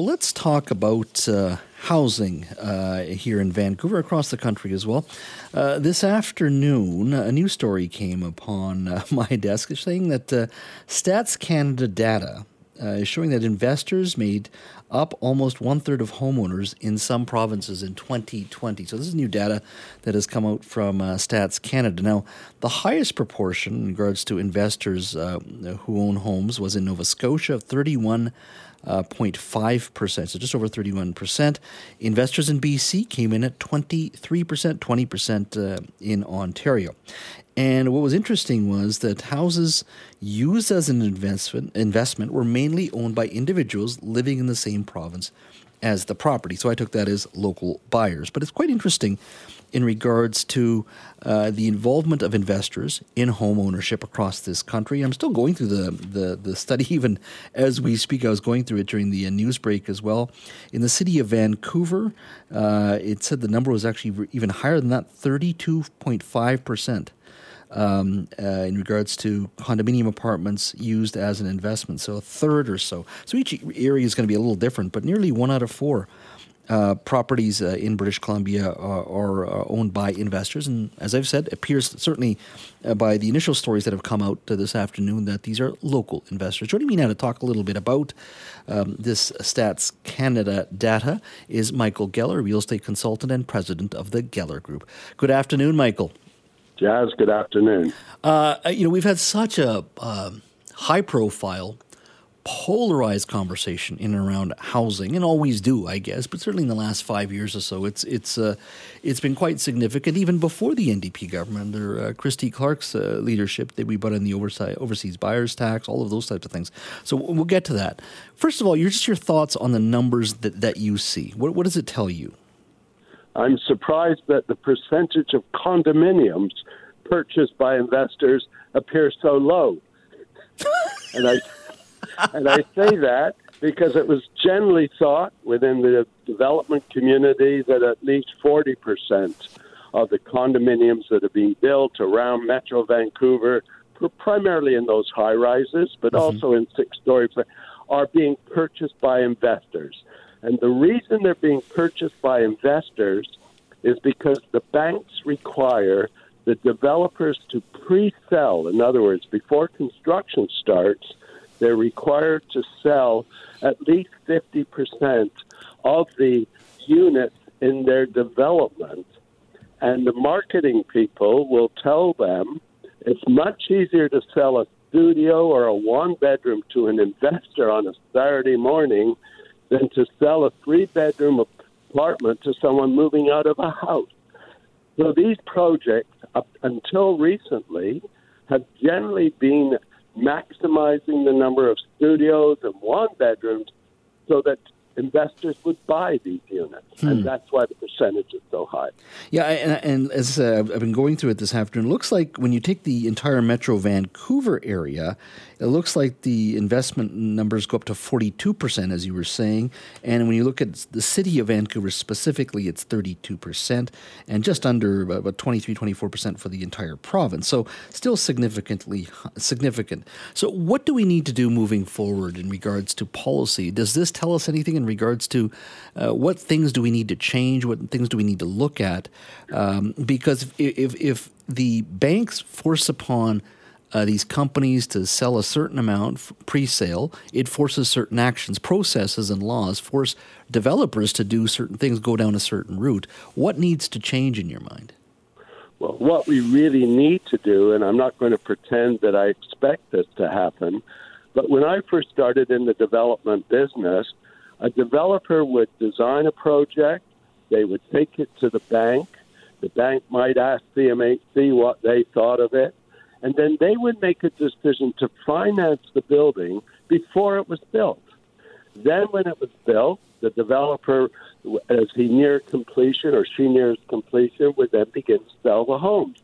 Let's talk about uh, housing uh, here in Vancouver, across the country as well. Uh, this afternoon, a news story came upon uh, my desk saying that uh, Stats Canada data uh, is showing that investors made up almost one third of homeowners in some provinces in 2020. So, this is new data that has come out from uh, Stats Canada. Now, the highest proportion in regards to investors uh, who own homes was in Nova Scotia, 31 uh, 0.5%, so just over 31%. Investors in BC came in at 23%, 20% uh, in Ontario. And what was interesting was that houses used as an investment, investment were mainly owned by individuals living in the same province as the property. So I took that as local buyers. But it's quite interesting in regards to uh, the involvement of investors in home ownership across this country. I'm still going through the, the, the study even as we speak. I was going through it during the uh, news break as well. In the city of Vancouver, uh, it said the number was actually even higher than that 32.5 percent um, uh, in regards to condominium apartments used as an investment. So a third or so. So each area is going to be a little different, but nearly one out of four. Uh, properties uh, in British Columbia are, are, uh, owned by investors, and as I've said, appears certainly uh, by the initial stories that have come out uh, this afternoon that these are local investors. Joining me now to talk a little bit about um, this Stats Canada data is Michael Geller, real estate consultant and president of the Geller Group. Good afternoon, Michael. Jas, good afternoon. Uh, you know, we've had such a um, high profile, polarized conversation in and around housing, and always do, I guess. But certainly in the last five years or so, it's it's uh, it's been quite significant. Even before the NDP government, under uh, Christy Clark's uh, leadership, that we brought in the overseas buyers tax, all of those types of things. So we'll get to that. First of all, just your thoughts on the numbers that, that you see. What what does it tell you? I'm surprised that the percentage of condominiums purchased by investors appears so low. and I and I say that because it was generally thought within the development community that at least 40% of the condominiums that are being built around Metro Vancouver, primarily in those high rises, but mm-hmm. also in six story, are being purchased by investors. And the reason they're being purchased by investors is because the banks require the developers to pre sell. In other words, before construction starts, they're required to sell at least 50% of the units in their development. And the marketing people will tell them it's much easier to sell a studio or a one bedroom to an investor on a Saturday morning than to sell a three bedroom apartment to someone moving out of a house. So these projects, up until recently, have generally been maximizing the number of studios and one bedrooms so that investors would buy these units, hmm. and that's why the percentage is so high. Yeah, and, and as uh, I've been going through it this afternoon, it looks like when you take the entire Metro Vancouver area, it looks like the investment numbers go up to 42%, as you were saying. And when you look at the city of Vancouver specifically, it's 32%, and just under about 23, 24% for the entire province. So still significantly significant. So, what do we need to do moving forward in regards to policy? Does this tell us anything in regards to uh, what things do we need to change? What things do we need to look at? Um, because if, if, if the banks force upon uh, these companies to sell a certain amount pre-sale, it forces certain actions, processes, and laws force developers to do certain things, go down a certain route. What needs to change in your mind? Well, what we really need to do, and I'm not going to pretend that I expect this to happen, but when I first started in the development business, a developer would design a project, they would take it to the bank, the bank might ask CMHC what they thought of it, and then they would make a decision to finance the building before it was built. Then, when it was built, the developer, as he neared completion or she nears completion, would then begin to sell the homes.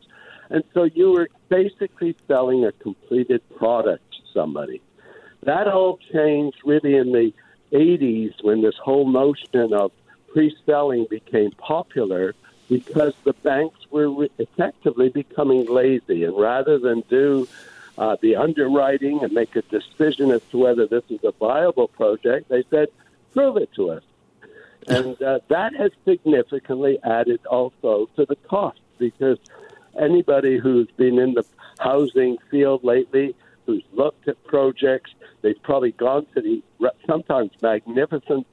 And so you were basically selling a completed product to somebody. That all changed really in the 80s when this whole notion of pre selling became popular because the banks were effectively becoming lazy. And rather than do uh, the underwriting and make a decision as to whether this is a viable project, they said, prove it to us. And uh, that has significantly added also to the cost because anybody who's been in the housing field lately, who's looked at projects, they've probably gone to the sometimes magnificent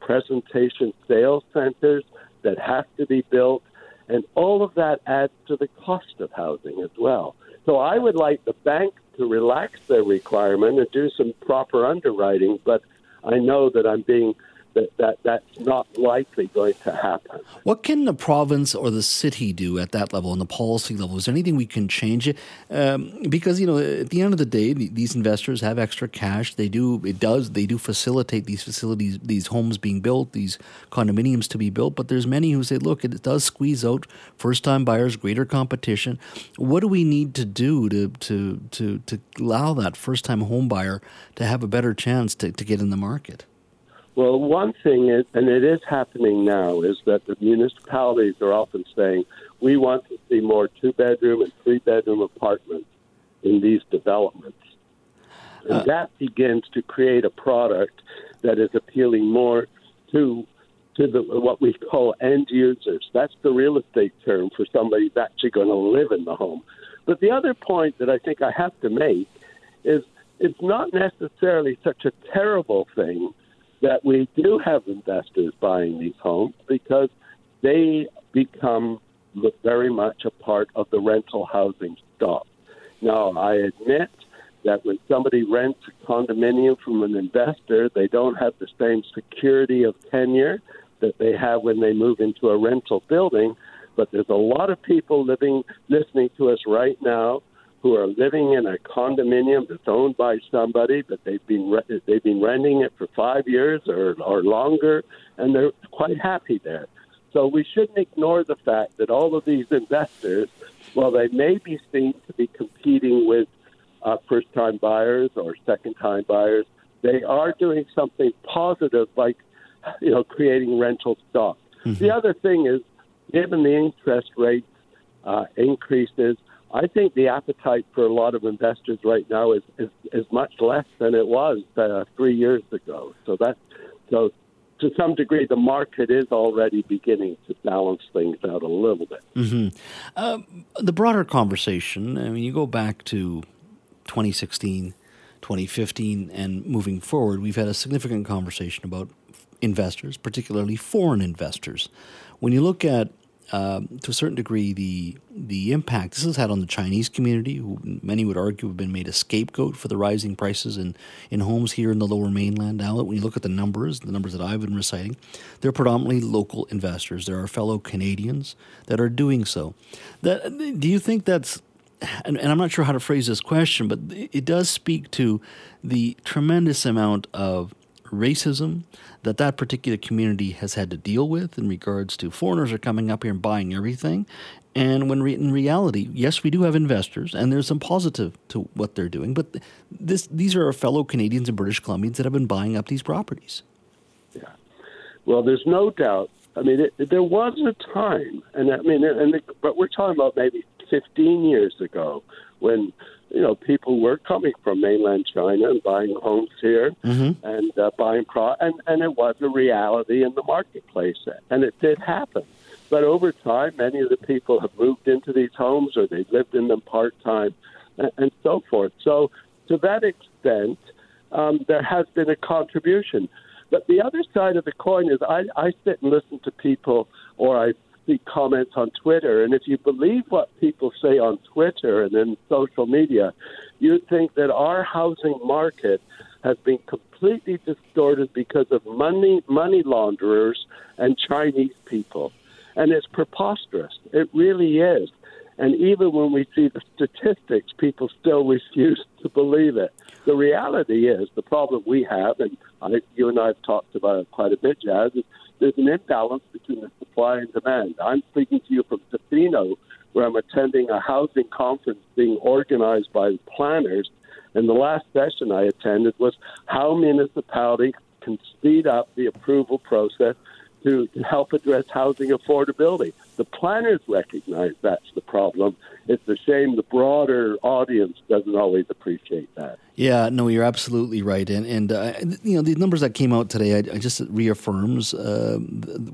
presentation sales centers that have to be built, and all of that adds to the cost of housing as well. So I would like the bank to relax their requirement and do some proper underwriting, but I know that I'm being that, that that's not likely going to happen. What can the province or the city do at that level, on the policy level? Is there anything we can change? It um, because you know, at the end of the day, these investors have extra cash. They do it does they do facilitate these facilities, these homes being built, these condominiums to be built. But there's many who say, look, it does squeeze out first time buyers, greater competition. What do we need to do to to to to allow that first time home buyer to have a better chance to, to get in the market? Well, one thing is, and it is happening now, is that the municipalities are often saying, we want to see more two bedroom and three bedroom apartments in these developments. And uh, that begins to create a product that is appealing more to to the what we call end users. That's the real estate term for somebody who's actually going to live in the home. But the other point that I think I have to make is it's not necessarily such a terrible thing that we do have investors buying these homes because they become very much a part of the rental housing stock. Now, I admit that when somebody rents a condominium from an investor, they don't have the same security of tenure that they have when they move into a rental building. But there's a lot of people living, listening to us right now who are living in a condominium that's owned by somebody, but they've been re- they've been renting it for five years or or longer, and they're quite happy there. So we shouldn't ignore the fact that all of these investors, while they may be seen to be competing with uh, first-time buyers or second-time buyers, they are doing something positive, like you know, creating rental stock. Mm-hmm. The other thing is, given the interest rate uh, increases, I think the appetite for a lot of investors right now is is, is much less than it was uh, three years ago. So that so to some degree, the market is already beginning to balance things out a little bit. Mm-hmm. Uh, the broader conversation. I mean, you go back to 2016, 2015, and moving forward, we've had a significant conversation about investors, particularly foreign investors. When you look at um, to a certain degree, the the impact this has had on the Chinese community, who many would argue have been made a scapegoat for the rising prices in, in homes here in the Lower Mainland. Now, when you look at the numbers, the numbers that I've been reciting, they're predominantly local investors. There are fellow Canadians that are doing so. That, do you think that's and, and I'm not sure how to phrase this question, but it does speak to the tremendous amount of racism that that particular community has had to deal with in regards to foreigners are coming up here and buying everything. And when re- in reality, yes, we do have investors, and there's some positive to what they're doing. But this, these are our fellow Canadians and British Columbians that have been buying up these properties. Yeah. Well, there's no doubt. I mean, it, there was a time, and I mean, and the, but we're talking about maybe 15 years ago when you know, people were coming from mainland China and buying homes here mm-hmm. and uh, buying pro, and and it was a reality in the marketplace, and it did happen. But over time, many of the people have moved into these homes, or they've lived in them part time, and, and so forth. So, to that extent, um, there has been a contribution. But the other side of the coin is, I, I sit and listen to people, or I see comments on Twitter. And if you believe what people say on Twitter and in social media, you'd think that our housing market has been completely distorted because of money money launderers and Chinese people. And it's preposterous. It really is. And even when we see the statistics, people still refuse to believe it. The reality is the problem we have, and I, you and I have talked about it quite a bit, Jas, is there's an imbalance between the supply and demand. I'm speaking to you from Tofino, where I'm attending a housing conference being organized by planners. And the last session I attended was how municipalities can speed up the approval process to, to help address housing affordability. The planners recognize that's the problem. It's a shame the broader audience doesn't always appreciate that. Yeah, no, you're absolutely right, and and uh, you know the numbers that came out today, I, I just reaffirms uh,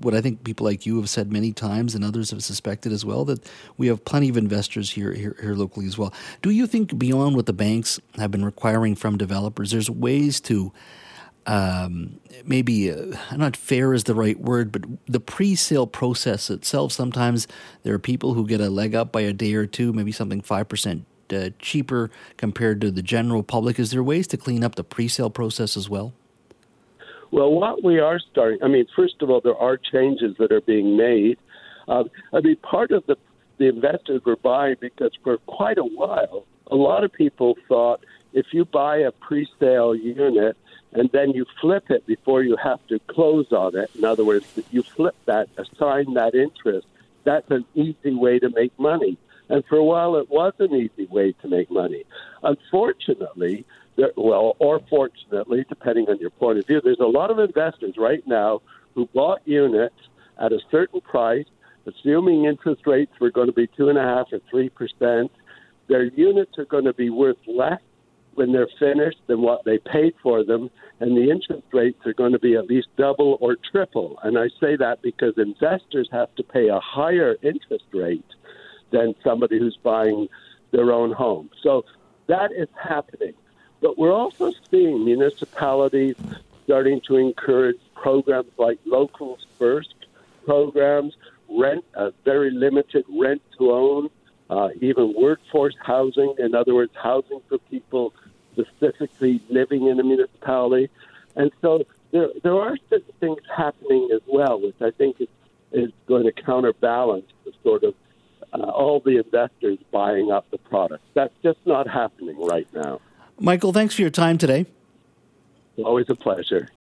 what I think people like you have said many times, and others have suspected as well that we have plenty of investors here here, here locally as well. Do you think beyond what the banks have been requiring from developers, there's ways to um, maybe uh, not fair is the right word, but the pre-sale process itself. Sometimes there are people who get a leg up by a day or two, maybe something five percent uh, cheaper compared to the general public. Is there ways to clean up the pre-sale process as well? Well, what we are starting, I mean, first of all, there are changes that are being made. Uh, I mean, part of the the investors were buying because for quite a while, a lot of people thought if you buy a pre-sale unit and then you flip it before you have to close on it. In other words, you flip that, assign that interest. That's an easy way to make money. And for a while, it was an easy way to make money. Unfortunately, there, well, or fortunately, depending on your point of view, there's a lot of investors right now who bought units at a certain price, assuming interest rates were going to be two and a half or three percent. Their units are going to be worth less when they're finished than what they paid for them, and the interest rates are going to be at least double or triple. And I say that because investors have to pay a higher interest rate than somebody who's buying their own home. So that is happening. But we're also seeing municipalities starting to encourage programs like Locals First programs, rent, a very limited rent to own, uh, even workforce housing. In other words, housing for people specifically living in a municipality. And so there, there are things happening as well, which I think is, is going to counterbalance the sort of uh, all the investors buying up the product. That's just not happening right now. Michael, thanks for your time today. Always a pleasure.